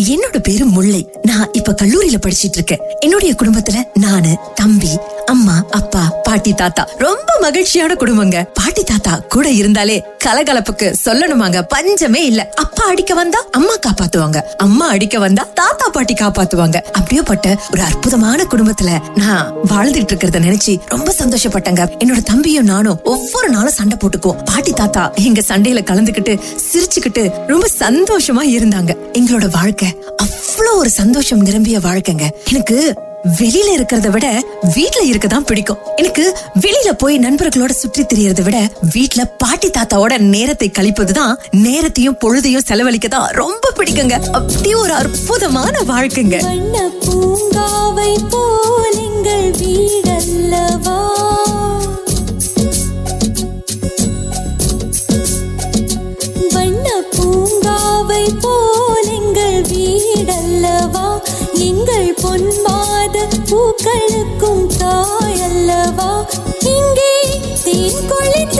என்னோட பேரு முல்லை. நான் இப்ப கல்லூரியில படிச்சிட்டு இருக்கேன். என்னுடைய குடும்பத்துல நானு தம்பி அம்மா அப்பா பாட்டி தாத்தா ரொம்ப மகிழ்ச்சியான குடும்பங்க. பாட்டி தாத்தா கூட இருந்தாலே கலகலப்புக்கு சொல்லணுமாங்க. பஞ்சமே இல்ல. அப்பா அடிக்க வந்தா அம்மா காப்பாத்துவாங்க. அம்மா அடிக்க வந்தா தாத்தா பாட்டி காப்பாத்துவாங்க. அப்படியேப்பட்ட ஒரு அற்புதமான குடும்பத்துல நான் வாழ்ந்துட்டு இருக்கிறத நினைச்சு ரொம்ப சந்தோஷப்பட்டேங்க. என்னோட தம்பியும் நானும் ஒவ்வொரு நாளும் சண்டை போட்டுக்குவோம். பாட்டி தாத்தா எங்க சண்டையில கலந்துகிட்டு சிரிச்சுக்கிட்டு ரொம்ப சந்தோஷமா இருந்தாங்க. எங்களோட வாழ்க்கை அவ்வளவு ஒரு சந்தோஷம் நிரம்பிய வாழ்க்கைங்க. எனக்கு வெளியில இருக்கிறத விட வீட்ல இருக்கதான் பிடிக்கும். எனக்கு வெளியில போய் நண்பர்களோட சுற்றி திரியறத விட வீட்ல பாட்டி தாத்தாவோட நேரத்தை கழிப்பதுதான் நேரத்தையும் பொழுதையும் செலவழிக்க தான் ரொம்ப பிடிக்குங்க. அப்படி ஒரு அற்புதமான வாழ்க்கைங்க. வண்ண பூங்காவை போலிங்கள் வீடல்லவா? வண்ண பூங்காவை போல் எங்கள் வீடல்லவா? எங்கள் பொன்மா பூக்களுக்கும் தாயல்லவா? இங்கே தீன் கொளித்து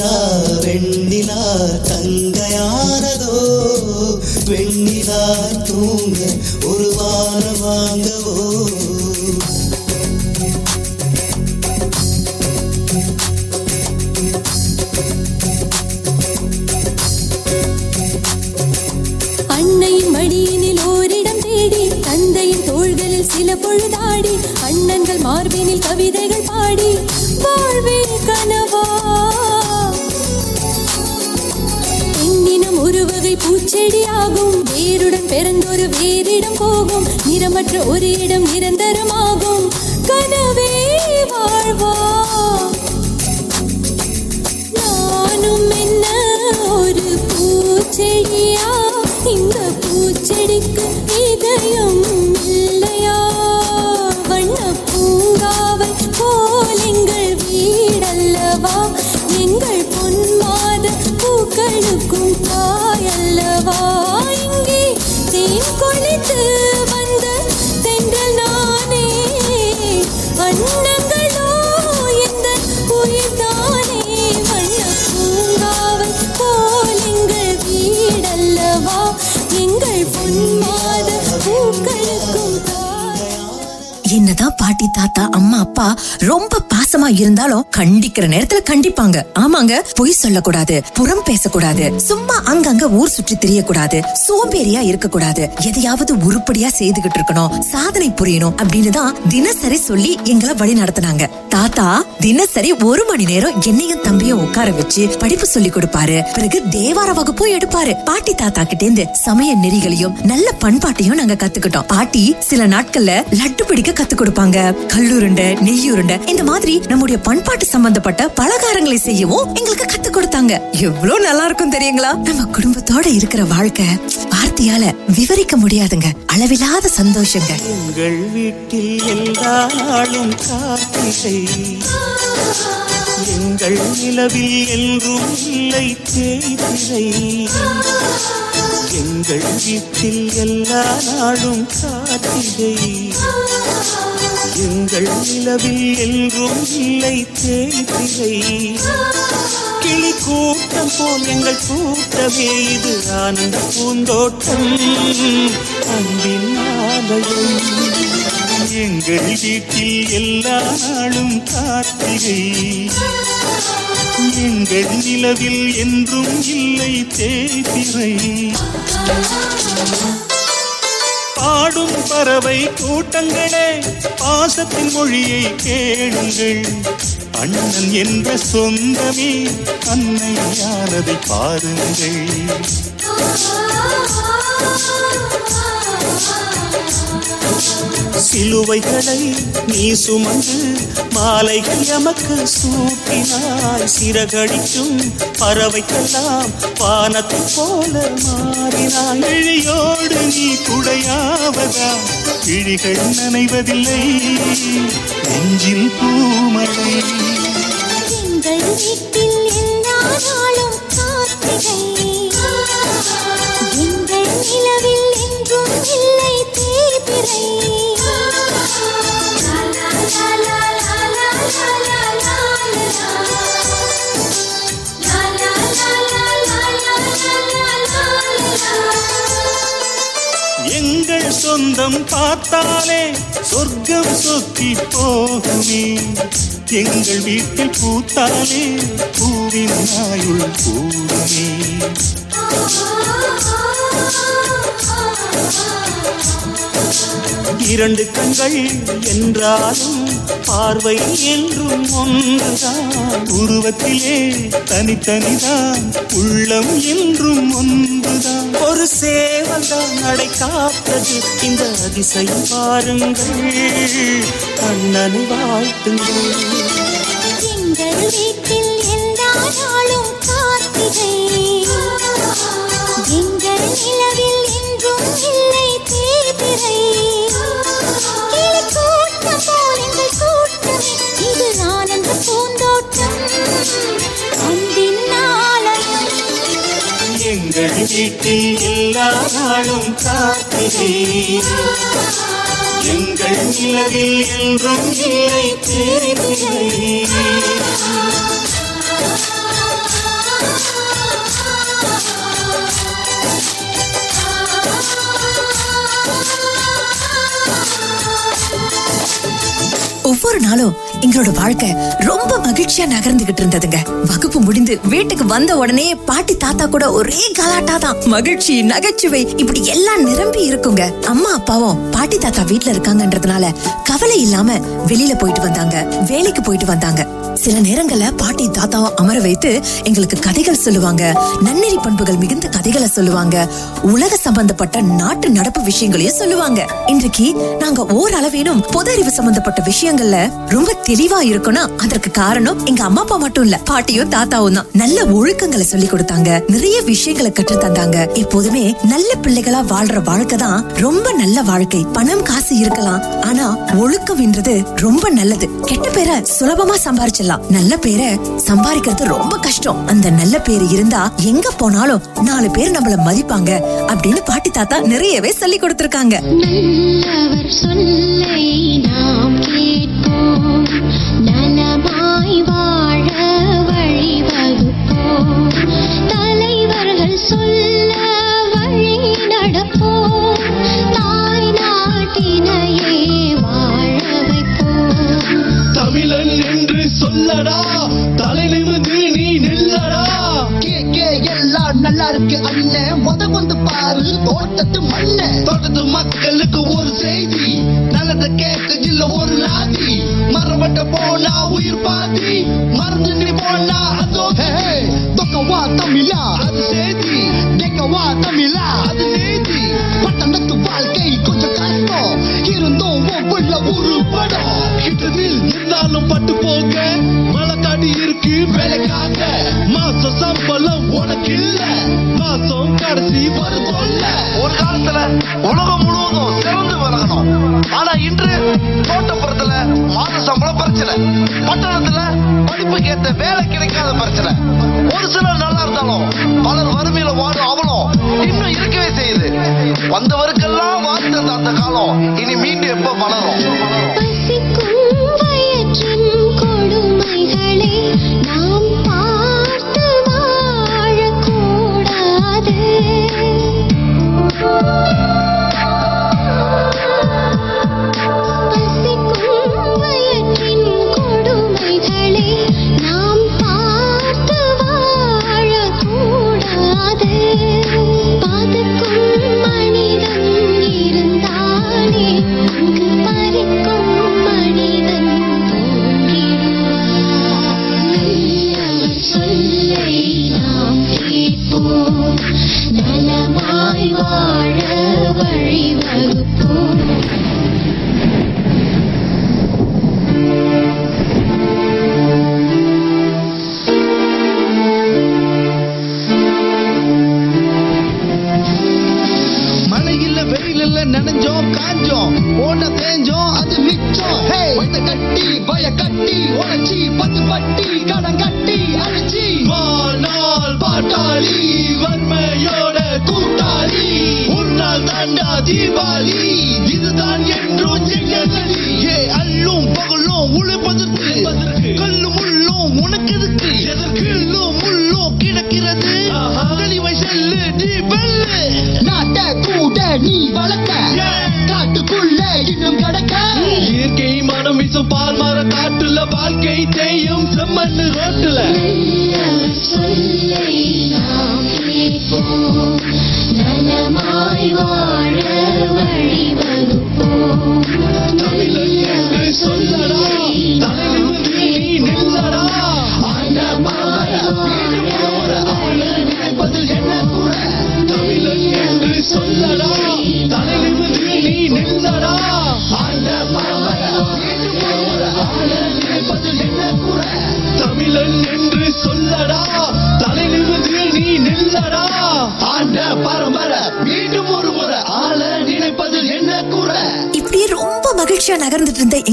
வெண்ணிலா வெண்ணிலா தங்கையானதோ? வெண்ணிலா தூங்க ஒரு வாரம் வாங்கவோ? பூச்செடியாகும் வேருடன் பிறந்தொரு வேறிடம் போகும். நிறமற்ற ஒரு இடம் நிரந்தரமாகும். கனவே வாழ்வா. நானும் என்ன ஒரு பூச்செடியா? இந்த பூச்செடிக்கு இதயம் இல்லையா? வண்ண பூங்காவை போல் எங்கள் வீடல்லவா? எங்கள் பொன்மாத பூக்களுக்கும் தாயல்லவா? எங்கள் பொன்மாத என்னதான் பாட்டி தாத்தா அம்மா அப்பா ரொம்ப பாசமா இருந்தாலும் கண்டிக்கிற நேரத்துல கண்டிப்பாங்க. ஆமாங்க பொய் சொல்லக்கூடாது புறம் பேசக்கூடாது சும்மா அங்கங்க ஊர் சுற்றி தெரியக்கூடாது சோம்பேறியா இருக்கக்கூடாது எதையாவது உருப்படியா செய்துகிட்டு இருக்கணும் சாதனை புரியணும் அப்படின்னு தான் தினசரி சொல்லி எங்களை வழி நடத்தினாங்க. தாத்தா தினசரி ஒரு மணி நேரம் என்னையும் தம்பியும் உட்கார வச்சு படிப்பு சொல்லி கொடுப்பாரு. பிறகு தேவார வகுப்பும் எடுப்பாரு. பாட்டி தாத்தா கிட்ட இருந்து சமய நெறிகளையும் நல்ல பண்பாட்டையும் நாங்க கத்துக்கிட்டோம். பாட்டி சில நாட்கள்ல லட்டு பிடிக்க கத்து கொடுப்பாங்க கல்லுருண்டை நெய்யுருண்டை இந்த மாதிரி நம்முடைய பண்பாட்டு சம்பந்தப்பட்ட பலகாரங்களை செய்யவும் எங்களுக்கு கத்து கொடுத்தாங்க எவ்வளவு நல்லா இருக்கும் தெரியுங்களா? நம்ம குடும்பத்தோட இருக்கிற வாழ்க்கை வார்த்தையால விவரிக்க முடியாதுங்க. அளவில்லாத சந்தோஷங்க. உங்கள் வீட்டில் எல்லா நாளும் கார்த்திகை எங்கள் நிலவில் என்றும் இல்லை தேய்பிழை எங்கள் வீட்டில் எல்லா நாளும் காத்திகை எங்கள் நிலவில் என்றும் இல்லை தேய்பிழை கிளி கூட்டம் போல் எங்கள் கூட்டமே இது ஆனந்த பூந்தோட்டம். அன்பின் ஆலயம். எங்கள் வீட்டில் எல்லா நாளும் காத்திகை எங்கள் நிலவில் என்றும் இல்லை தேய்திரை. பாடும் பறவை கூட்டங்களே பாசத்தின் மொழியை கேளுங்கள். அண்ணன் என்ற சொந்தமே அன்னையானதை பாருங்கள். சிலுவைகளை நீ சுமந்து மாலைகள் எமக்கு சூட்டினாய் சிறகடிக்கும் பறவைக்கெல்லாம் வானத்தை போல மாறினாய் இழியோடு நீ குடையாவதா? இழிகள் நனைவதில்லை நெஞ்சில் பூமலை. எங்கள் வீட்டில் எல்லா நாளும் எங்கள் நிலவில் என்றும் இல்லை தேய்பிறை. சொந்தம் பார்த்தாலே சொர்க்கம் சொத்தி போகுமே. எங்கள் வீட்டில் பூத்தாலே பூவின் நாயுள் கூடுமே. இரண்டு கண்கள் என்றாலும் பார்வை என்றும் ஒன்றுதான். உருவத்திலே தனித்தனிதான் உள்ளம் என்றும் ஒன்றுதான். ஒரு சேவல்தான் நடை காத்தது இந்த அதிசயம் பாருங்கள் கண்ணனை வாழ்த்துங்கள். எங்கள் வீட்டில் எங்கள் வீட்டில் எல்லா நாளும் காத்திரை. எங்கள் நிலவில் என்றும் இல்லை தேய்பிறை ஒவ்வொரு நாளும் எங்களோட வாழ்க்கை ரொம்ப மகிழ்ச்சியா நகர்ந்துகிட்டு இருந்ததுங்க. வகுப்பு முடிந்து வீட்டுக்கு வந்த உடனே பாட்டி தாத்தா கூட ஒரே கலாட்டா தான் மகிழ்ச்சி நகைச்சுவை இப்படி எல்லாம் நிரம்பி இருக்குங்க. அம்மா அப்பாவும் பாட்டி தாத்தா வீட்டுல இருக்காங்கன்றதுனால கவலை இல்லாம வெளியில போயிட்டு வந்தாங்க. வேலைக்கு போயிட்டு வந்தாங்க. சில நேரங்கள்ல பாட்டி தாத்தாவை அமர வைத்து எங்களுக்கு கதைகள் சொல்லுவாங்க. நன்னெறி பண்புகள் மிகுந்த கதைகளை சொல்லுவாங்க. உலக சம்பந்தப்பட்ட நாட்டு நடப்பு விஷயங்களையும் சொல்லுவாங்க. இன்றைக்கு நாங்க ஓரளவேனும் பொது அறிவு சம்பந்தப்பட்ட விஷயங்கள்ல ரொம்ப தெளிவா இருக்கணும். அதற்கு காரணம் எங்க அம்மா அப்பா மட்டும் இல்ல பாட்டியும் தாத்தாவும் தான். நல்ல ஒழுக்கங்களை சொல்லி கொடுத்தாங்க. நிறைய விஷயங்களை கற்று தந்தாங்க. எப்போதுமே நல்ல பிள்ளைகளா வாழ்ற வாழ்க்கை தான் ரொம்ப நல்ல வாழ்க்கை. பணம் காசு இருக்கலாம். ஆனா ஒழுக்கம்ன்றது ரொம்ப நல்லது. கெட்ட பேரை சுலபமா சம்பாரிச்சிடலாம். நல்ல பேரை சம்பாதிக்கிறது ரொம்ப கஷ்டம். அந்த நல்ல பேர் இருந்தா எங்க போனாலும் நாலு பேர் நம்மள மதிப்பாங்க அப்படின்னு பாட்டி தாத்தா நிறையவே சொல்லி கொடுத்திருக்காங்க. நல்லவர் சொல்லை நாம் கேட்போம். நலமாய் வாழ வழிவகுப்போம். தலைவர்கள் சொல்ல வழி நடப்போம். நாட்டினையே வாழ வைப்போம். தமிழன் என்று சொல்லடா. தலை நிமிர்ந்து நீ நில்லடா. கே கே எல்லாம் நல்லா இருக்கு அண்ணன் முத வந்து பாரு தோட்டத்து மண்ண. தோட்டத்து மக்களுக்கு ஒரு செய்தி. நல்லத கேட்க இல்ல ஒரு நாதி. மரமட்ட போனா உயிர் பாதி. மறந்து நீ போனா அதோ. தொக்கவா தமிழா? அது படிப்புக்கு ஏத்த வேலை கிடைக்காத பிரச்சனை. ஒரு சிலர் நல்லா இருந்தாலும் பலர் வறுமையில வாழும் அவளும் இன்னும் இருக்கவே செய்யுது. வந்தவர்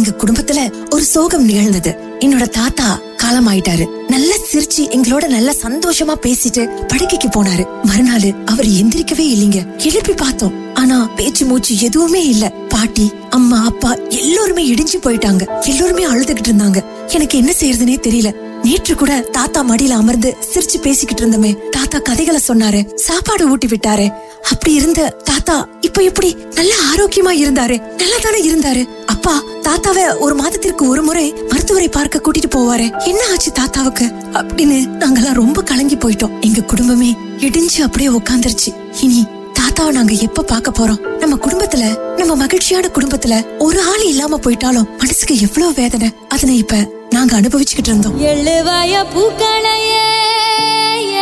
எங்க குடும்பத்துல ஒரு சோகம் நிகழ்ந்தது. என்னோட தாத்தா காலமாயிட்டாரு. நல்லா சிரிச்சு எங்களோட நல்ல சந்தோஷமா பேசிட்டு படுக்கைக்கு போனாரு. மறுநாள் அவர் எந்திரிக்கவே இல்லைங்க. எழுப்பி பார்த்தோம். ஆனா பேச்சு மூச்சு எதுவுமே இல்ல. பாட்டி அம்மா அப்பா எல்லோருமே இடிஞ்சு போயிட்டாங்க. எல்லோருமே அழுதுகிட்டு இருந்தாங்க. எனக்கு என்ன செய்யறதுனே தெரியல. நேற்று கூட தாத்தா மடியில அமர்ந்து சிரிச்சு பேசிக்கிட்டு இருந்தோமே. தாத்தா கதைகளை சொன்னாரு. சாப்பாடு ஊட்டி விட்டாரு. அப்படி இருந்த தாத்தா இப்ப எப்படி நல்ல ஆரோக்கியமா இருந்தாரு? நல்லா தானே இருந்தாரு? அப்பா தாத்தாவை ஒரு மாதத்திற்கு ஒரு முறை மருத்துவரை பார்க்க கூட்டிட்டு போவாரு. என்ன ஆச்சு தாத்தாவுக்கு? அப்படின்னு நாங்கெல்லாம் ரொம்ப கலங்கி போயிட்டோம். எங்க குடும்பமே இடிஞ்சு அப்படியே உட்காந்துருச்சு இனி தாத்தாவை நாங்க எப்ப பார்க்க போறோம்? நம்ம குடும்பத்துல நம்ம மகிழ்ச்சியான குடும்பத்துல ஒரு ஆள் இல்லாம போயிட்டாலும் மனசுக்கு எவ்வளவு வேதனை? அதனை இப்ப நாங்க அனுபவிச்சுக்கிட்டு இருந்தோம். எழுவாய பூக்களையே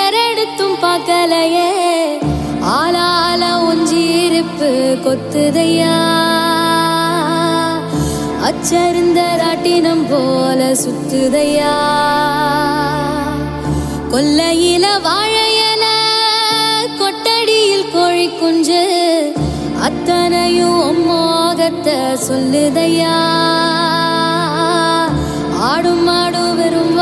எரடுத்தும் பார்க்கலையே ஆளால ஒஞ்சிருப்பு கொத்துதையா. அச்சருந்த ராட்டினம் போல சுத்துதையா. கொல்லையில வாழையல கொட்டடியில் கோழி குஞ்சு அத்தனையும் மோகத்தை சொல்லுதையா. ஆடும்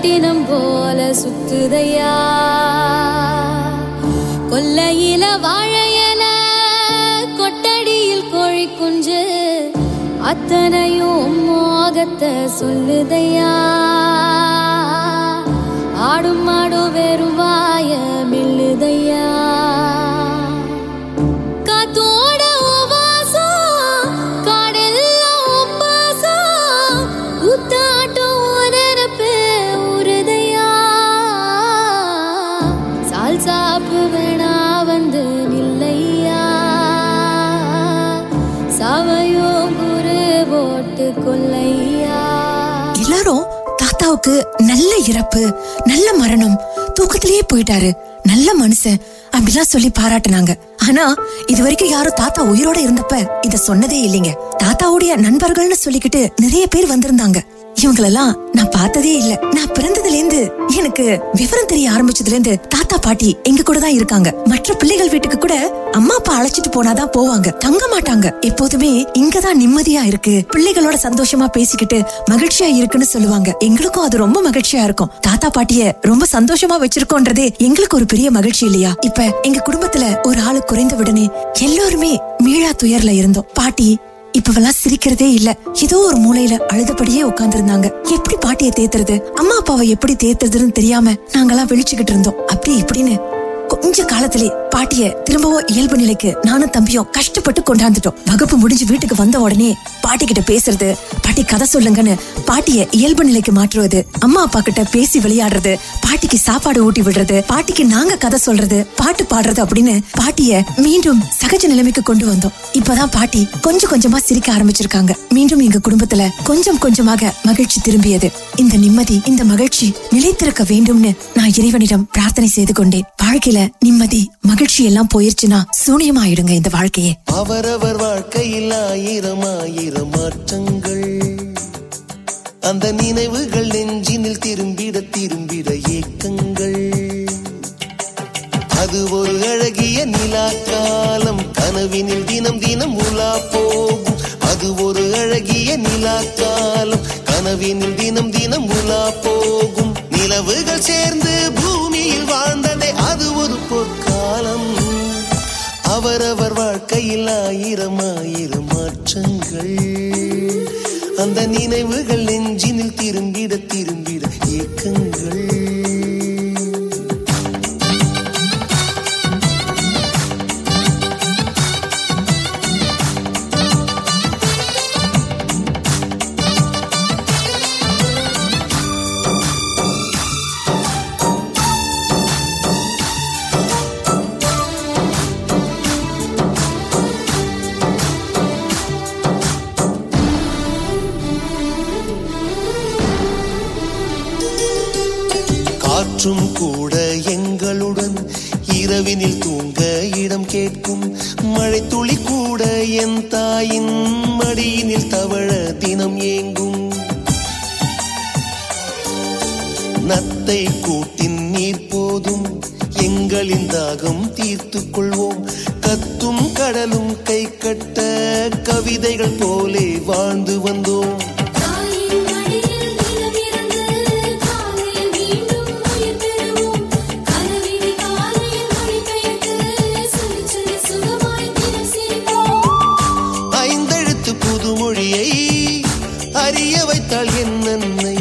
ராட்டினம் போல சுத்துதையா? கொல்லையில வாழையல கொட்டடியில் கோழி குஞ்சு அத்தனையும் மோகத்தை சொல்லுதையா? ஆடும் மாடும் வெறுவாய மில்லுதையா? நல்ல இறப்பு நல்ல மரணம். தூக்கத்திலேயே போயிட்டாரு. நல்ல மனுஷன் அப்படிலாம் சொல்லி பாராட்டுனாங்க. ஆனா இது வரைக்கும் யாரும் தாத்தா உயிரோட இருந்தப்ப இத சொன்னதே இல்லைங்க. தாத்தாவுடைய நண்பர்கள்னு சொல்லிக்கிட்டு நிறைய பேர் வந்திருந்தாங்க. இவங்களெல்லாம் நான் பார்த்ததே இல்ல. நான் பிறந்ததுல இருந்து எனக்கு விவரம் தெரிய ஆரம்பிச்சதுல இருந்து தாத்தா பாட்டி எங்க கூட தான் இருக்காங்க. மற்ற பிள்ளைகள் வீட்டுக்கு கூட அம்மா அப்பா அழைச்சிட்டு போனாதான் போவாங்க. தங்க மாட்டாங்க. எப்போதுமே இங்கதான் நிம்மதியா இருக்கு. பிள்ளைகளோட சந்தோஷமா பேசிக்கிட்டு மகிழ்ச்சியா இருக்குன்னு சொல்லுவாங்க. எங்களுக்கும் அது ரொம்ப மகிழ்ச்சியா இருக்கும். தாத்தா பாட்டிய ரொம்ப சந்தோஷமா வச்சிருக்கோன்றதே எங்களுக்கு ஒரு பெரிய மகிழ்ச்சி இல்லையா? இப்ப எங்க குடும்பத்துல ஒரு ஆளு குறைந்த உடனே எல்லாருமே மீளா துயர்ல இருந்தோம். பாட்டி இப்பவெல்லாம் சிரிக்கிறதே இல்ல. ஏதோ ஒரு மூலையில அழுதபடியே உட்கார்ந்திருந்தாங்க. எப்படி பாட்டியை தேத்துறது? அம்மா அப்பாவை எப்படி தேத்துறதுன்னு தெரியாம நாங்கெல்லாம் விழிச்சுக்கிட்டு இருந்தோம். அப்படி இப்படின்னு கொஞ்ச காலத்திலே பாட்டிய திரும்பவும் இயல்பு நிலைக்கு நானும் தம்பியும் கஷ்டப்பட்டு கொண்டாந்துட்டோம். வகுப்பு முடிஞ்சு வீட்டுக்கு வந்த உடனே பாட்டி கிட்ட பேசுறது பாட்டி கதை சொல்லுங்கன்னு பாட்டிய இயல்பு நிலைக்கு மாற்றுவது அம்மா அப்பா கிட்ட பேசி விளையாடுறது பாட்டிக்கு சாப்பாடு ஊட்டி விடுறது பாட்டிக்கு நாங்க கதை சொல்றது பாட்டு பாடுறது அப்படின்னு பாட்டிய மீண்டும் சகஜ நிலைமைக்கு கொண்டு வந்தோம். இப்பதான் பாட்டி கொஞ்சம் கொஞ்சமா சிரிக்க ஆரம்பிச்சிருக்காங்க. மீண்டும் எங்க குடும்பத்துல கொஞ்சம் கொஞ்சமாக மகிழ்ச்சி திரும்பியது. இந்த நிம்மதி இந்த மகிழ்ச்சி நிலைத்திருக்க வேண்டும்னு நான் இறைவனிடம் பிரார்த்தனை செய்து கொண்டேன். வாழ்க்கையில நிம்மதி மகிழ்ச்சி எல்லாம் போயிருச்சுன்னா சூனியமாயிடுங்க இந்த வாழ்க்கையே. அவரவர் வாழ்க்கையில் ஆயிரம் ஆயிரம் மாற்றங்கள். அந்த நினைவுகள் நெஞ்சினில் திரும்பிட திரும்பிட ஏக்கங்கள். அது ஒரு அழகிய நிலா காலம் கனவினில் தினம் தினம் உலா போகும். அது ஒரு அழகிய நிலா காலம் கனவினில் தினம் தினம் உலா போகும். நிலவுகள் சேர்ந்து பூமியில் வாழ்ந்த அது ஒரு பொற்காலம். அவரவர் வாழ்க்கையில் ஆயிரம் ஆயிரம் மாற்றங்கள். அந்த நினைவுகள் நெஞ்சினில் திரும்பிட திரும்பிட ஏக்கங்கள் தங்கையை அறிய வைத்தாள் என்னை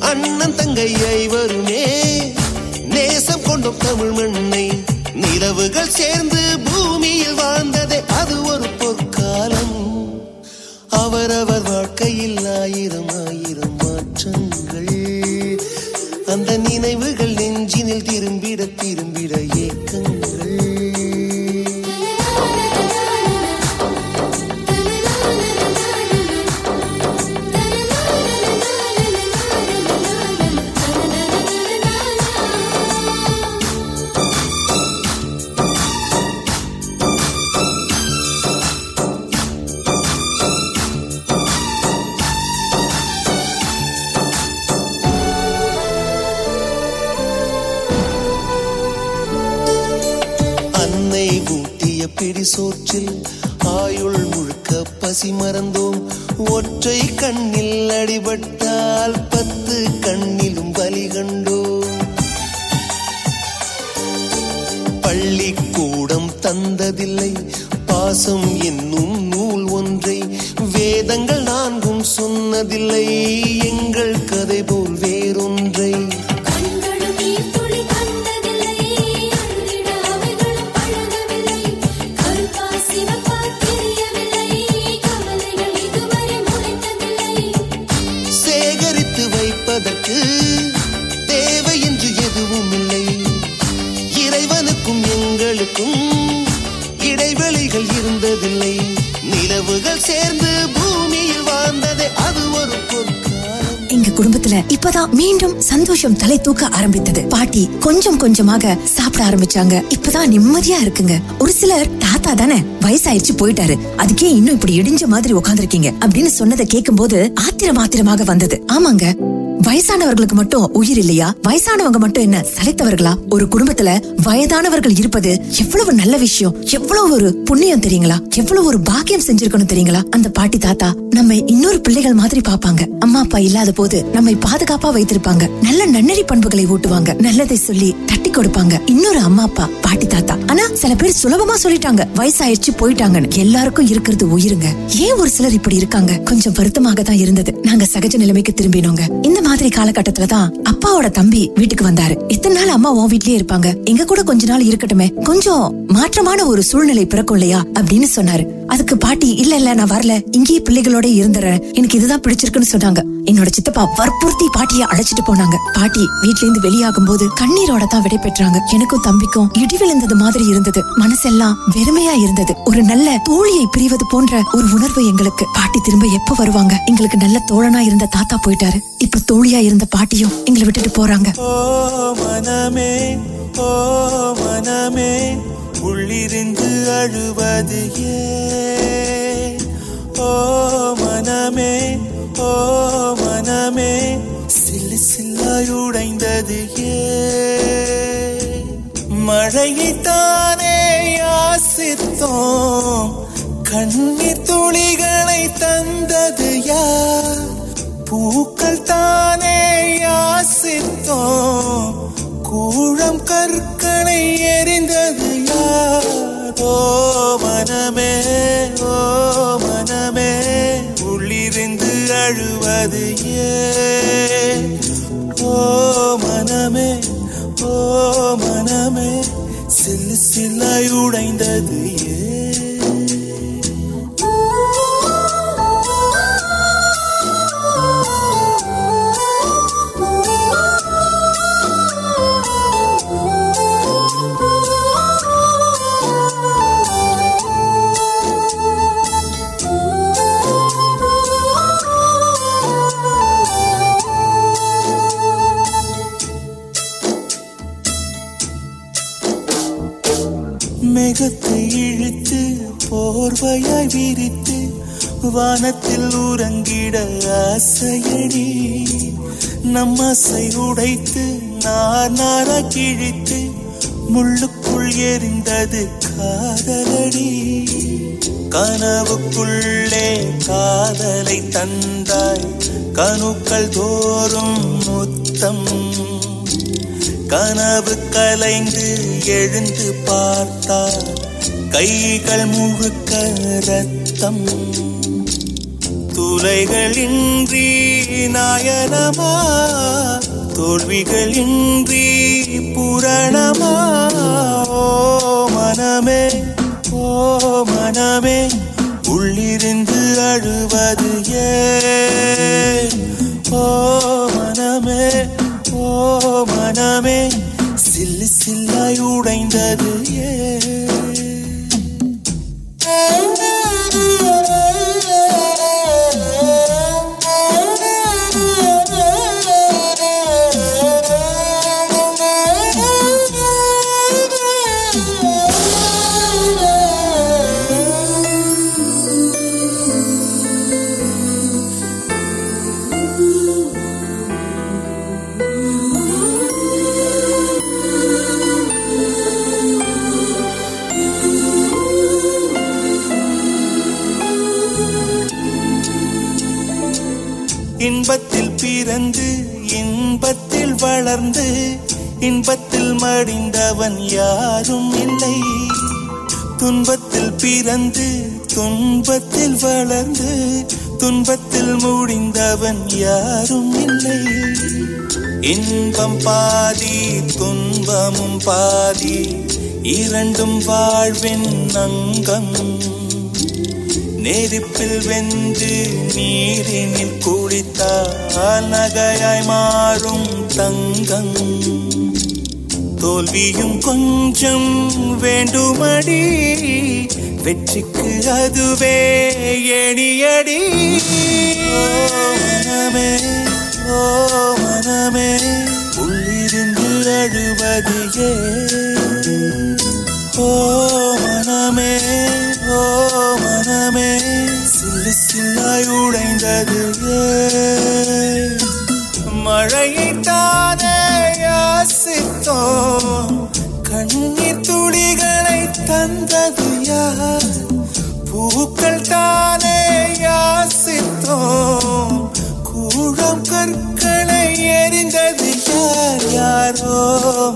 அண்ணன் தங்கையை வருமே. நேசம் கொண்டோம் தமிழ் மண்ணை. நிலவுகள் சேர்ந்து பூமியில் வாழ்ந்ததே அது ஒரு சந்தோஷம் தலை தூக்க ஆரம்பித்தது. பாட்டி கொஞ்சம் கொஞ்சமாக சாப்பிட ஆரம்பிச்சாங்க. இப்பதான் நிம்மதியா இருக்குங்க. ஒரு சிலர் தாத்தா தானே வயசாயிருச்சு போயிட்டாரு. அதுக்கே இன்னும் இப்படி இடிஞ்ச மாதிரி உட்கார்ந்திருக்கீங்க அப்படின்னு சொன்னதை கேட்கும்போது ஆத்திரம் ஆத்திரமாக வந்தது. ஆமாங்க. வயசானவர்களுக்கு மட்டும் உயிர் இல்லையா? வயசானவங்க மட்டும் என்ன சளைத்தவர்களா ஒரு குடும்பத்துல வயதானவர்கள் இருப்பது எவ்வளவு நல்ல விஷயம் எவ்வளவு ஒரு புண்ணியம் தெரியுங்களா? எவ்வளவு ஒரு பாக்கியம் செஞ்சிருக்கணும் தெரியுங்களா? அந்த பாட்டி தாத்தா நம்ம இன்னொரு பிள்ளைகள் மாதிரி பாப்பாங்க அம்மா அப்பா இல்லாத போது நம்மை பாதுகாப்பா வைத்திருப்பாங்க. நல்ல நன்னெறி பண்புகளை ஊட்டுவாங்க. நல்லதை சொல்லி தட்டி கொடுப்பாங்க. இன்னொரு அம்மா அப்பா பாட்டி தாத்தா. ஆனா சில பேர் சுலபமா சொல்லிட்டாங்க. வயசாயிருச்சு போயிட்டாங்கன்னு. எல்லாருக்கும் இருக்கிறது உயிருங்க. ஏன் ஒரு சிலர் இப்படி இருக்காங்க? கொஞ்சம் வருத்தமாக தான் இருந்தது. நாங்க சகஜ நிலைமைக்கு திரும்பினோங்க. இந்த மாதிரி மாதிரி காலகட்டத்துல தான் அப்பாவோட தம்பி வீட்டுக்கு வந்தாரு. இத்தனை நாள் அம்மா உன் வீட்லயே இருப்பாங்க. எங்க கூட கொஞ்ச நாள் இருக்கட்டுமே. கொஞ்சம் மாற்றமான ஒரு சூழ்நிலை பிறக்கும் இல்லையா? அப்படின்னு சொன்னாரு. அதுக்கு பாட்டி இல்ல இல்ல நான் வரல. இங்கேயே பிள்ளைகளோட இருந்துறேன். எனக்கு இதுதான் பிடிச்சிருக்குன்னு சொன்னாங்க. என்னோட சித்தப்பா வற்புறுத்தி பாட்டிய அழைச்சிட்டு போனாங்க. பாட்டி வீட்ல இருந்து வெளியாகும் போது கண்ணீரோட தான் விடை பெற்றாங்க. எனக்கும் தம்பிக்கும் இடி விழுந்தது மாதிரி இருந்தது. மனசெல்லாம் வெறுமையா இருந்தது. ஒரு நல்ல தோழியை பிரிவது போன்ற ஒரு உணர்வு எங்களுக்கு. பாட்டி திரும்ப எப்ப வருவாங்க? எங்களுக்கு நல்ல தோழனா இருந்த தாத்தா போயிட்டாரு. இப்ப தோழி தோழியா இருந்த பாட்டியும் எங்களை விட்டுட்டு போறாங்க. மனமே ஓ மனமே உள்ளிருந்து அழுவது ஓ மனமே ஓ மனமே சில்லு சில்லாய் உடைந்தது மழையைத்தானே யாசித்தோம் கண்ணீர் துளிகளை தந்தது யார்? பூக்கள் தானே யாசித்தோம்? கூழம் கற்களை எரிந்தது யாரோ? மனமே ஓ மனமே உள்ளிருந்து அழுவது ஏன்? ஓ மனமே ஓ மனமே சில்லு சில்லாய் உடைந்தது ஏ வானத்தில் உறங்கிட ஆசையடி. நம் ஆசை உடைத்து நார் நாரா கிழித்து முள்ளுக்குள் எரிந்தது காதலடி. கனவுக்குள்ளே காதலை தந்தாய் கணுக்கள் தோறும் முத்தம். கனவு கலைந்து எழுந்து பார்த்தார் கைகள் முழுக்க ரத்தம் துளைகளின்றி நாயனமா? தோல்விகளின்றி புரணமா? ஓ மனமே ஓ மனமே உள்ளிருந்து அழுவது ஓ மனமே ஓ மனமே சில்லு சில்லாய் உடைந்தது இன்பத்தில் இன்பத்தில் மடிந்தவன் யாரும் இல்லை. துன்பத்தில் பிறந்து துன்பத்தில் வளர்ந்து துன்பத்தில் முடிந்தவன் யாரும் இல்லை. இன்பம் பாதி துன்பமும் பாதி இரண்டும் வாழ்வின் அங்கம். நெருப்பில் வெந்து நீரினில் குளித்து குளித்தால் நகையாய் மாறும் தங்கம். தோல்வியும் கொஞ்சம் வேண்டுமடி. வெற்றிக்கு அதுவே எடியடி மனமே ஓ மனமே உள்ளிருந்து அழுவது ஓ மனமே ஓ மனமே சின்னாய் உடைந்தது மழையை தானே யாசித்தோம் கண்ணீர் துளிகளை தந்தது யார்? பூக்கள் தானே யாசித்தோம் கூழம் கற்களை எரிந்தது யார்? யாரோ?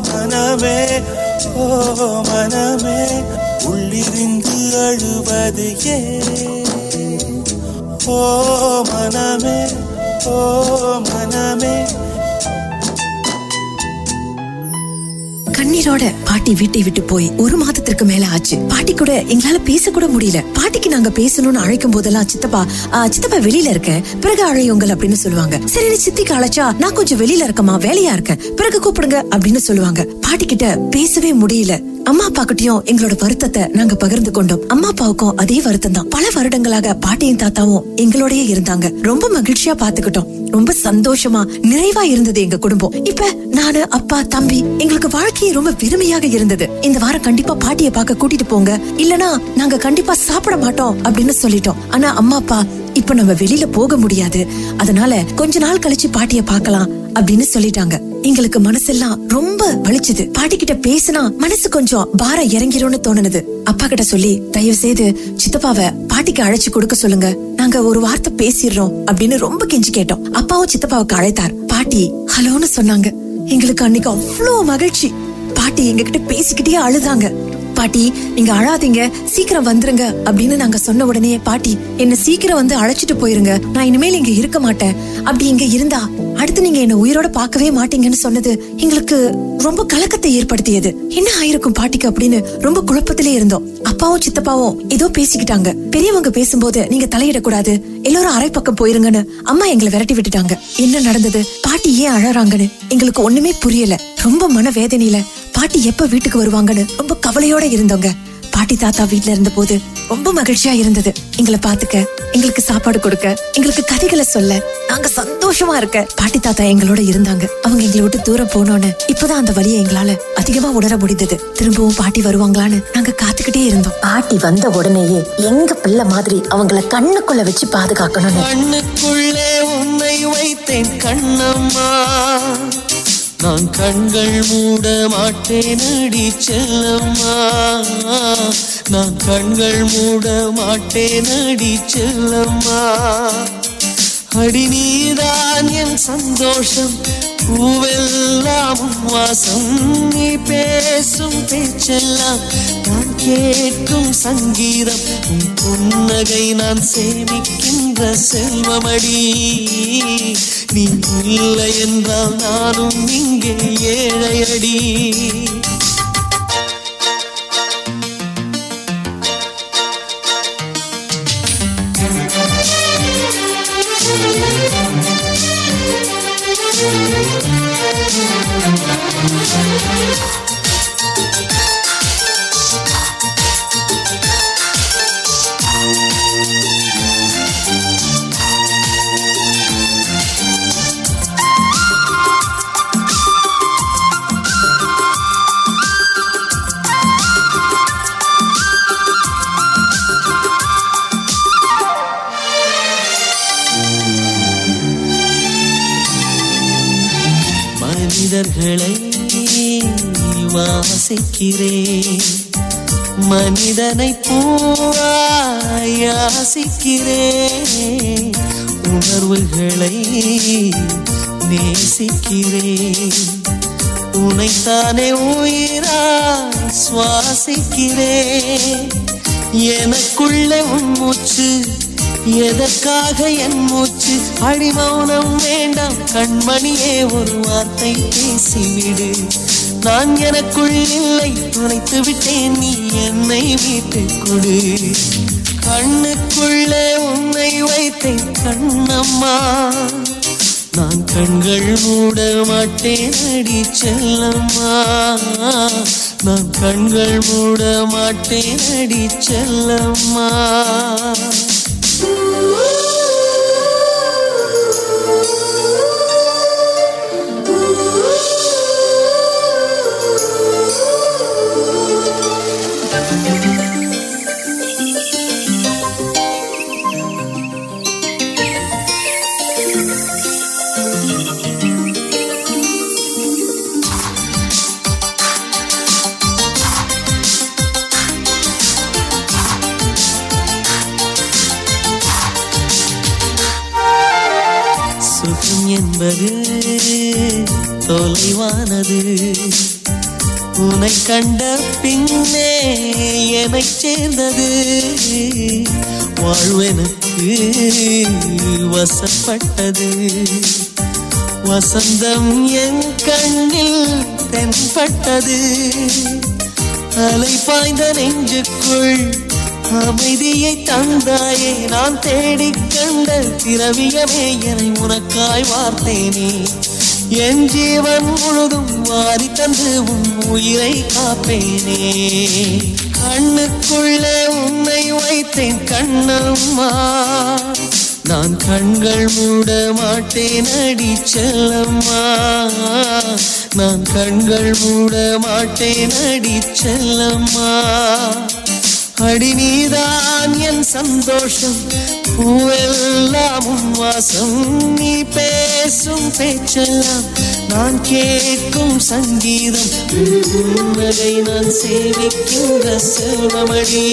மனமே ஓ மனமே. உள்ளிருந்து அழுவது ஏ ஓ மனமே ஓ மனமே. கண்ணீரோட பாட்டி வீட்டை விட்டு போய் ஒரு மாதத்திற்கு மேல ஆச்சு. பாட்டி கூட எங்களால பேச கூட முடியல. பாட்டிக்கு நாங்க பேசணும்னு அழைக்கும் போதெல்லாம் சித்தப்பா சித்தப்பா வெளியில இருக்கேன் பிறகு அழையுங்கள் அப்படின்னு சொல்லுவாங்க. சரி நீ சித்திக்கு அழைச்சா நான் கொஞ்சம் வெளியில இருக்கமா வேலையா இருக்கேன். பிறகு கூப்பிடுங்க அப்படின்னு சொல்லுவாங்க. பாட்டி கிட்ட பேசவே முடியல. அம்மா அப்பா கிட்டயும் எங்களோட வருத்தத்தை நாங்க பகிர்ந்து கொண்டோம். அம்மா அப்பாவுக்கும் அதே வருத்தம் தான் பல வருடங்களாக பாட்டியும் தாத்தாவும் எங்களோடயே இருந்தாங்க. ரொம்ப மகிழ்ச்சியா பாத்துக்கிட்டோம். ரொம்ப சந்தோஷமா நிறைவா இருந்தது எங்க குடும்பம். இப்ப நானு அப்பா தம்பி எங்களுக்கு வாழ்க்கையே ரொம்ப பெருமையாக இருந்தது. இந்த வாரம் கண்டிப்பா பாட்டிய பார்க்க கூட்டிட்டு போங்க. இல்லனா நாங்க கண்டிப்பா சாப்பிட மாட்டோம் அப்படின்னு சொல்லிட்டோம். ஆனா அம்மா அப்பா இப்ப நம்ம வெளியில போக முடியாது. அதனால கொஞ்ச நாள் கழிச்சு பாட்டிய பாக்கலாம் அப்படின்னு சொல்லிட்டாங்க. எங்களுக்கு மனசெல்லாம் ரொம்ப வலிச்சது. பாட்டி கிட்ட பேசினா மனசு கொஞ்சம் பாரம் இறங்கிரும்னு தோணுனது அப்பா கிட்ட சொல்லி தயவு செய்து சித்தப்பாவ பாட்டிக்கு அழைச்சு கொடுக்க சொல்லுங்க. நாங்க ஒரு வார்த்தை பேசிடுறோம். அப்படின்னு ரொம்ப கெஞ்சி கேட்டோம். அப்பாவும் சித்தப்பாவுக்கு அழைத்தார். பாட்டி ஹலோன்னு சொன்னாங்க. எங்களுக்கு அன்னைக்கு அவ்வளோ மகிழ்ச்சி. பாட்டி எங்ககிட்ட பேசிக்கிட்டே அழுதாங்க. பாட்டி நீங்க அழாதீங்க. சீக்கிரம் வந்துருங்க அப்படின்னு நாங்க சொன்ன உடனே பாட்டி என்ன சீக்கிரம் வந்து அழைச்சிட்டு போயிருங்க. நான் இனிமேல் இங்க இருக்க மாட்டேன். அப்படி இங்க இருந்தா அடுத்து நீங்க என்ன உயிரோட பார்க்கவே மாட்டீங்கன்னு சொன்னது எங்களுக்கு ரொம்ப கலக்கத்தை ஏற்படுத்தியது. என்ன ஆயிருக்கும் பாட்டிக்கு அப்படின்னு ரொம்ப குழப்பத்திலே இருந்தோம். அப்பாவும் சித்தப்பாவும் ஏதோ பேசிக்கிட்டாங்க. பெரியவங்க பேசும்போது நீங்க தலையிடக்கூடாது. எல்லாரும் அரை பக்கம் போயிருங்கன்னு அம்மா எங்களை விரட்டி விட்டுட்டாங்க. என்ன நடந்தது? பாட்டி ஏன் அழறாங்கன்னு எங்களுக்கு ஒண்ணுமே புரியல. ரொம்ப மன வேதனையில பாட்டி எப்ப வீட்டுக்கு வருவாங்கன்னு ரொம்ப கவலையோட இருந்தோங்க. பாட்டி தாத்தா வீட்ல இருந்த போது ரொம்ப மகிழ்ச்சியா இருந்தது. எங்களை பாத்துக்க எங்களுக்கு சாப்பாடு கொடுக்க எங்களுக்கு கதைகளை சொல்ல. நாங்க சந்தோஷமா இருக்க. பாட்டி தாத்தா எங்களோட இருந்தாங்க. அவங்க எங்களை விட்டு தூரம் போனோன்னு இப்பதான் அந்த வழியை எங்களால அதிகமா உணர முடிந்தது. திரும்பவும் பாட்டி வருவாங்களான்னு நாங்க காத்துக்கிட்டே இருந்தோம். பாட்டி வந்த உடனேயே எங்க பிள்ளை மாதிரி அவங்கள கண்ணுக்குள்ள வச்சு பாதுகாக்கணும்னு. கண்ணுக்குள்ளே உன்னை வைத்தேன் கண்ணம்மா. நான் கண்கள் மூட மாட்டேன் அடி செல்லம்மா. நான் கண்கள் மூட மாட்டேன் அடி செல்லம்மா. அடி நீதான் என் சந்தோஷம் பூவெல்லாம் வாசம். நீ பேசும் பேச்செல்லாம் கேட்கும் சங்கீதம் புன்னகை நான் சேமிக்கின்ற செல்வமடி. நீ இல்லை என்றால் நானும் இங்கே ஏழையடி. வாசிக்கிறேன் மனிதனை பூவாய் உணர்வுகளை நேசிக்கிறேன். உனைத்தானே உயிரா சுவாசிக்கிறேன். எனக்குள்ள உன் மூச்சு எதற்காக என் மூச்சு? அடிமௌனம் வேண்டாம் கண்மணியே ஒரு வார்த்தை பேசிவிடு. நான் எனக்குள் இல்லை. துணைத்து விட்டேன். நீ என்னை மீட்டுக் கொடு. கண்ணுக்குள்ளே உன்னை வைத்தேன். கண்ணம்மா நான் கண்கள் மூட மாட்டேன். அடி செல்லம்மா நான் கண்கள் மூட மாட்டேன். அடி செல்லம்மா. வசப்பட்டது. வசந்தம் என் கண்ணில் தென்பட்டது. அலை பாய்ந்த நெஞ்சுக்குள் அமைதியை தந்தாயே நான் தேடிக் கண்ட திரவியமே என்னை உனக்காய் வார்த்தேனே. என் ஜீவன் முழுதும் வாரி தந்து உன் உயிரை காப்பேனே. கண்ணுக்குள்ளே உன்னை வைத்தேன் கண்ணம்மா. நான் கண்கள் மூட மாட்டேன் அடி செல்லம்மா. நான் கண்கள் மூட மாட்டேன் அடி செல்லம்மா. அடி நீதான் என் சந்தோஷம் பூவெல்லாம் உன் வாசம் நீ பேசும் பேச்செல்லாம் நான் கேட்கும் சங்கீதம் உன் நான் சேவிக்கும் ரசவமடி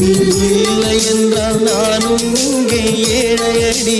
இல்லை என்றால் நானும் இங்கே ஏழையடி.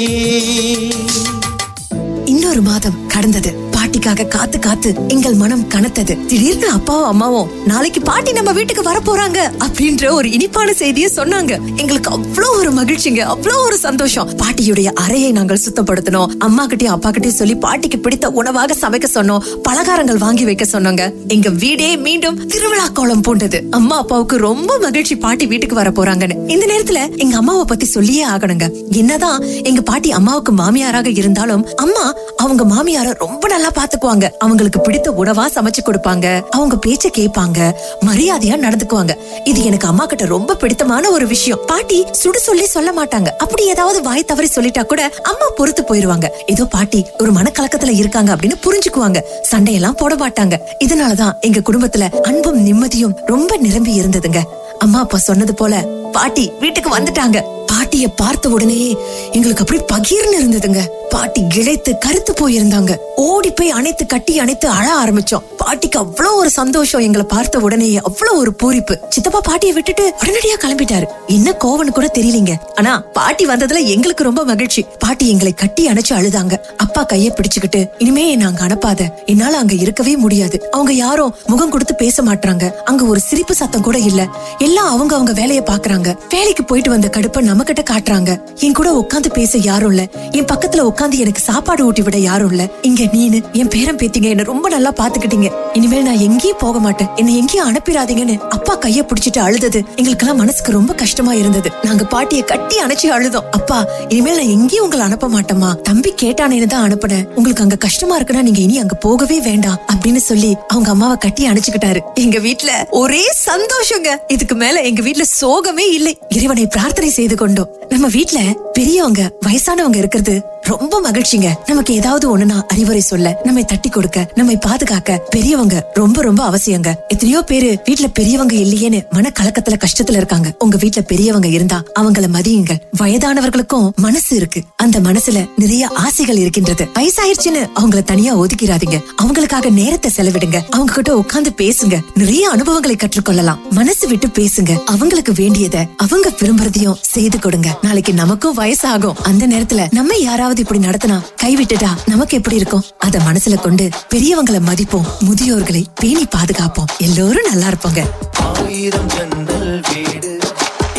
இன்னொரு மாதம் கடந்தது. பாட்டிக்காக காத்து காத்து எங்கள் மனம் கனத்தது. திடீர்னு அப்பாவும் அம்மாவும் நாளைக்கு பாட்டி நம்ம வீட்டுக்கு வர போறாங்க அப்படின்ற ஒரு இனிப்பான செய்தியை சொன்னாங்க. எங்களுக்கு அவ்வளோ ஒரு மகிழ்ச்சிங்க அவ்வளோ ஒரு சந்தோஷம். பாட்டியுடைய அறையை நாங்கள் சுத்தப்படுத்தணும். அம்மா கிட்டயும் அப்பா கிட்டயும் சொல்லி பாட்டிக்கு பிடித்த உணவாக சமைக்க சொன்னோம். பலகாரங்கள் வாங்கி வைக்க சொன்னாங்க. எங்க வீடே மீண்டும் திருவிழா கோலம் பூண்டது. அம்மா அப்பாவுக்கு ரொம்ப மகிழ்ச்சி பாட்டி வீட்டுக்கு வர போறாங்கன்னு இந்த நேரத்துல எங்க அம்மாவை பத்தி சொல்லியே ஆகணுங்க. என்னதான் எங்க பாட்டி அம்மாவுக்கு மாமியாராக இருந்தாலும் அம்மா அவங்க மாமியார ரொம்ப நல்லா பாத்துக்குவாங்க. அவங்களுக்கு பிடித்த உணவா சமைச்சு கொடுப்பாங்க. அவங்க பேச்ச கேட்பாங்க. மரியாதையா நடந்துக்குவாங்க. இது எனக்கு அம்மா கிட்ட ரொம்ப பிடித்தமான ஒரு விஷயம். பாட்டி சுடு சொல்லி சொல்ல மாட்டாங்க. அப்படி ஏதாவது வாய் தவறி சொல்லிட்டா கூட அம்மா பொறுத்து போயிருவாங்க. ஏதோ பாட்டி ஒரு மனக்கலக்கத்துல இருக்காங்க அப்படின்னு புரிஞ்சுக்குவாங்க. சண்டையெல்லாம் போட மாட்டாங்க. இதனாலதான் எங்க குடும்பத்துல அன்பும் நிம்மதியும் ரொம்ப நிரம்பி இருந்ததுங்க. அம்மா அப்பா சொன்னது போல பாட்டி வீட்டுக்கு வந்துட்டாங்க. பாட்டிய பார்த்த உடனே எங்களுக்கு அப்படி பகீர்னு இருந்ததுங்க. பாட்டி கிழைத்து கருத்து போயிருந்தாங்க. ஓடி போய் அணைத்து கட்டி அணைத்து அழ ஆரம்பிச்சோம். பாட்டிக்கு அவ்வளவு ஒரு சந்தோஷம் எங்களை பார்த்த உடனே அவ்வளவு ஒரு பூரிப்பு. சித்தப்பா பாட்டிய விட்டுட்டு உடனடியா கிளம்பிட்டாரு. என்ன கோவன்னு கூட தெரியலீங்க. ஆனா பாட்டி வந்ததுல எங்களுக்கு ரொம்ப மகிழ்ச்சி. பாட்டி எங்களை கட்டி அணைச்சு அழுதாங்க. அப்பா கைய பிடிச்சுக்கிட்டு இனிமே நாங்க அனுப்பாத. என்னால அங்க இருக்கவே முடியாது. அவங்க யாரும் முகம் கொடுத்து பேச மாட்டாங்க அங்க ஒரு சிரிப்பு சத்தம் கூட இல்ல. எல்லாம் அவங்க அவங்க வேலையை பாக்குறாங்க. வேலைக்கு போயிட்டு வந்த கடுப்பை நம்ம கிட்ட காட்டுறாங்க. என் கூட உட்காந்து பேச யாரும் இல்ல. என் பக்கத்துல உட்காந்து எனக்கு சாப்பாடு ஊட்டி விட யாரும் இல்ல. இங்க நீனு என் பேரன் பேத்திங்க என்ன ரொம்ப நல்லா பாத்துக்கிட்டீங்க. இனிமேல் நான் எங்கேயும் போக மாட்டேன். என்ன எங்கேயும் அனுப்பிடாதீங்கன்னு அப்பா கைய பிடிச்சிட்டு அழுதது. எங்களுக்கெல்லாம் மனசுக்கு ரொம்ப கஷ்டமா இருந்தது. நாங்க பாட்டிய கட்டி அணைச்சு அழுதோம். அப்பா இனிமேல் நான் எங்கேயும் உங்களை அனுப்ப மாட்டேமா தம்பி கேட்டானேன்னு தான் அனுப்புனேன். உங்களுக்கு அங்க கஷ்டமா இருக்குன்னா நீங்க இனி அங்க போகவே வேண்டாம் அப்படின்னு சொல்லி அவங்க அம்மாவை கட்டி அணைச்சுக்கிட்டாரு. எங்க வீட்டுல ஒரே சந்தோஷங்க. இதுக்கு மேல எங்க வீட்டுல சோகமே இல்லை. இறைவனை பிரார்த்தனை செய்து கொண்டோம். நம்ம வீட்ல பெரியவங்க வயசானவங்க இருக்கிறது ரொம்ப மகிழ்ச்சிங்க. நமக்கு ஏதாவது ஒண்ணுனா அறிவுரை சொல்ல நம்மை தட்டி கொடுக்க நம்மை பாதுகாக்க பெரியவங்க ரொம்ப ரொம்ப அவசியங்க. எத்தனையோ பேரு வீட்டுல பெரியவங்க இல்லையேன்னு மன கலக்கத்துல கஷ்டத்துல இருக்காங்க. உங்க வீட்டுல பெரியவங்க இருந்தா அவங்கள மதியுங்கள் வயதானவர்களுக்கும் மனசு இருக்கு. அந்த மனசுல நிறைய ஆசைகள் இருக்கின்றது. வயசாயிருச்சுன்னு அவங்கள தனியா ஒதுக்கிறாதீங்க அவங்களுக்காக நேரத்தை செலவிடுங்க. அவங்க கிட்ட உட்கார்ந்து பேசுங்க. நிறைய அனுபவங்களை கற்றுக்கொள்ளலாம். மனசு விட்டு பேசுங்க. அவங்களுக்கு வேண்டியத அவங்க விரும்புறதையும் செய்து கொடுங்க. நாளைக்கு நமக்கும் வயசாகும். அந்த நேரத்துல நம்ம யாராவது இப்படி நடத்தினா கைவிட்டுட்டா நமக்கு எப்படி இருக்கும்? அத மனசுல கொண்டு பெரியவங்களை மதிப்போம். முதியோர்களை பேணி பாதுகாப்போம். எல்லோரும் நல்லா இருப்போங்க. ஆயிரம் ஜன்னல் வீடு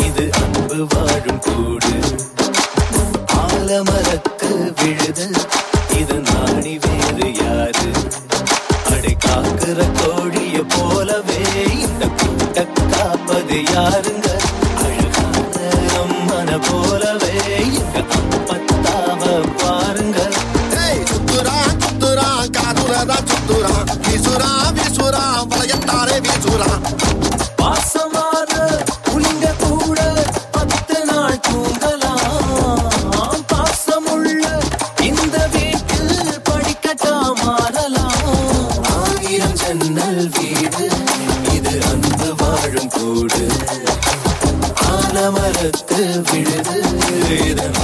இது அன்பு வாழும் கூடு. ஆலமரத்து விழுது இது நாணி வேறு யாரு? அடை காக்குற கோழிய போலவே இந்த கூட்ட காப்பது யாரு? ஓடு கூடு ஆலமரத்து விழுது